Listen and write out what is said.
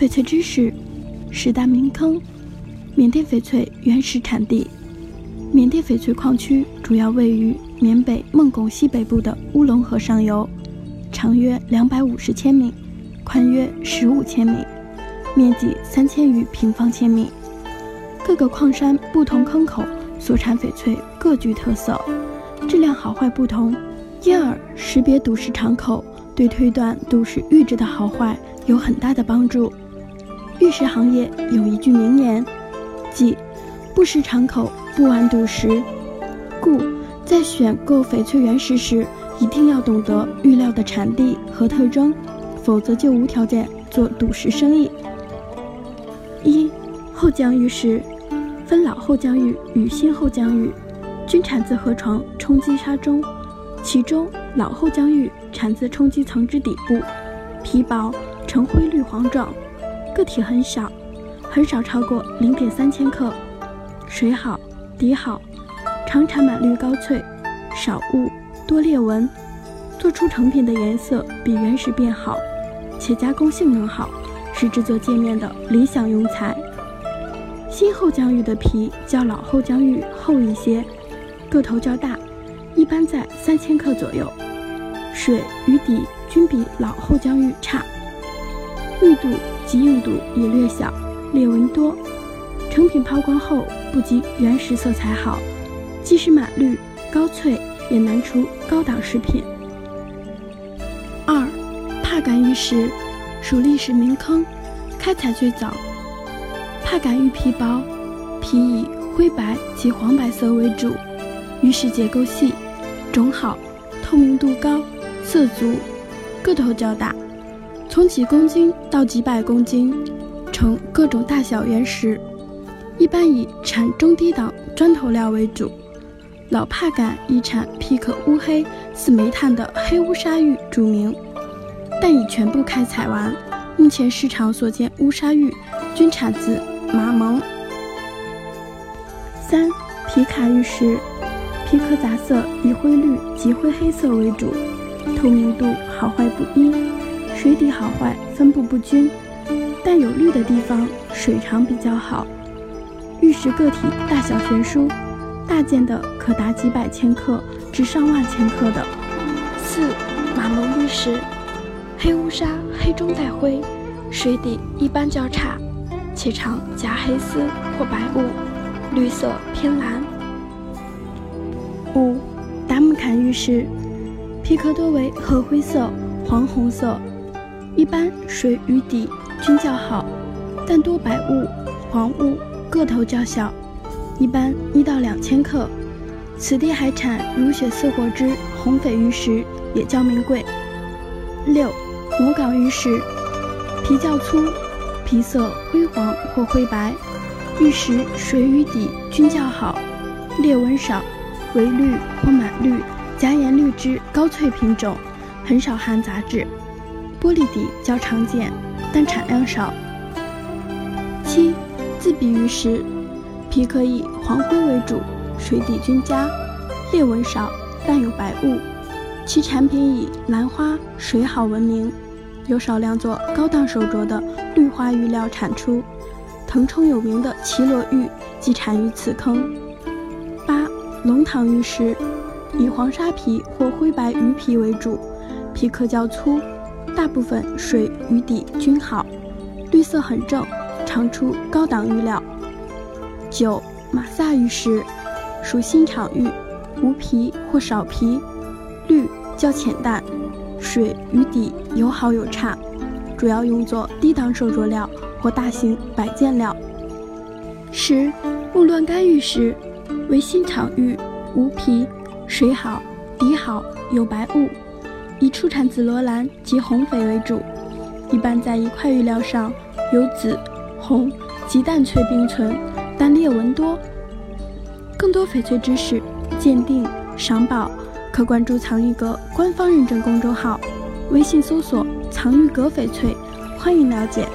翡翠知识：十大名坑。缅甸翡翠原始产地：缅甸翡翠矿区主要位于缅北孟拱西北部的乌龙河上游，长约两百五十千米，宽约十五千米，面积三千余平方千米。各个矿山不同坑口所产翡翠各具特色，质量好坏不同，因而识别赌石场口，对推断赌石玉质的好坏有很大的帮助。玉石行业有一句名言，即“不识场口，不玩赌石”，故在选购翡翠原石时，一定要懂得玉料的产地和特征，否则就无条件做赌石生意。一、后江玉石分老后江玉与新后江玉，均产自河床冲积沙中，其中老后江玉产自冲积层之底部，皮薄，呈灰绿黄状。个体很小，很少超过零点三千克，水好底好，常产满绿高翠，少雾多裂纹，做出成品的颜色比原石变好，且加工性能好，是制作界面的理想用材。新后江玉的皮较老后江玉厚一些，个头较大，一般在三千克左右，水与底均比老后江玉差，密度。及硬度也略小，裂纹多，成品抛光后不及原石色彩好，即使满绿高翠也难出高档饰品。二，帕敢玉石属历史名坑，开采最早。帕敢玉皮薄，皮以灰白及黄白色为主，玉石结构细，种好，透明度高，色足，个头较大。从几公斤到几百公斤，呈各种大小原石，一般以产中低档砖头料为主。老帕敢以产皮可乌黑似煤炭的黑乌沙玉著名，但已全部开采完。目前市场所见乌沙玉均产自马蒙。三皮卡玉石，皮壳杂色以灰绿及灰黑色为主，透明度好坏不一。水底好坏分布不均，但有绿的地方水长比较好。玉石个体大小悬殊，大件的可达几百千克至上万千克的。四马蒙玉石，黑乌沙黑中带灰，水底一般较差，且常夹黑丝或白雾，绿色偏蓝。五达木坎玉石，皮壳多为褐灰色、黄红色。一般水与底均较好，但多白雾、黄雾，个头较小，一般一到两千克。此地还产如血似火之红翡玉石，也较名贵。六母港玉石，皮较粗，皮色灰黄或灰白，玉石水与底均较好，裂纹少，为绿或满绿夹颜绿之高翠品种，很少含杂质。玻璃底较常见，但产量少。七自比玉石，皮可以黄灰为主，水底均佳，裂纹少，但有白雾。其产品以兰花水好闻名，有少量做高档手镯的绿花玉料产出。腾冲有名的绮罗玉即产于此坑。八龙塘玉石，以黄沙皮或灰白鱼皮为主，皮壳较粗。大部分水与底均好，绿色很正，常出高档玉料。九马萨玉石属新场玉，无皮或少皮，绿较浅淡，水与底有好有差，主要用作低档手镯料或大型摆件料。十木乱干玉石为新场玉，无皮，水好，底好，有白雾。以出产紫罗兰及红翡为主，一般在一块玉料上有紫、红及淡翠并存，但裂纹多。更多翡翠知识鉴定赏宝，可关注藏玉阁官方认证公众号，微信搜索“藏玉阁翡翠”，欢迎了解。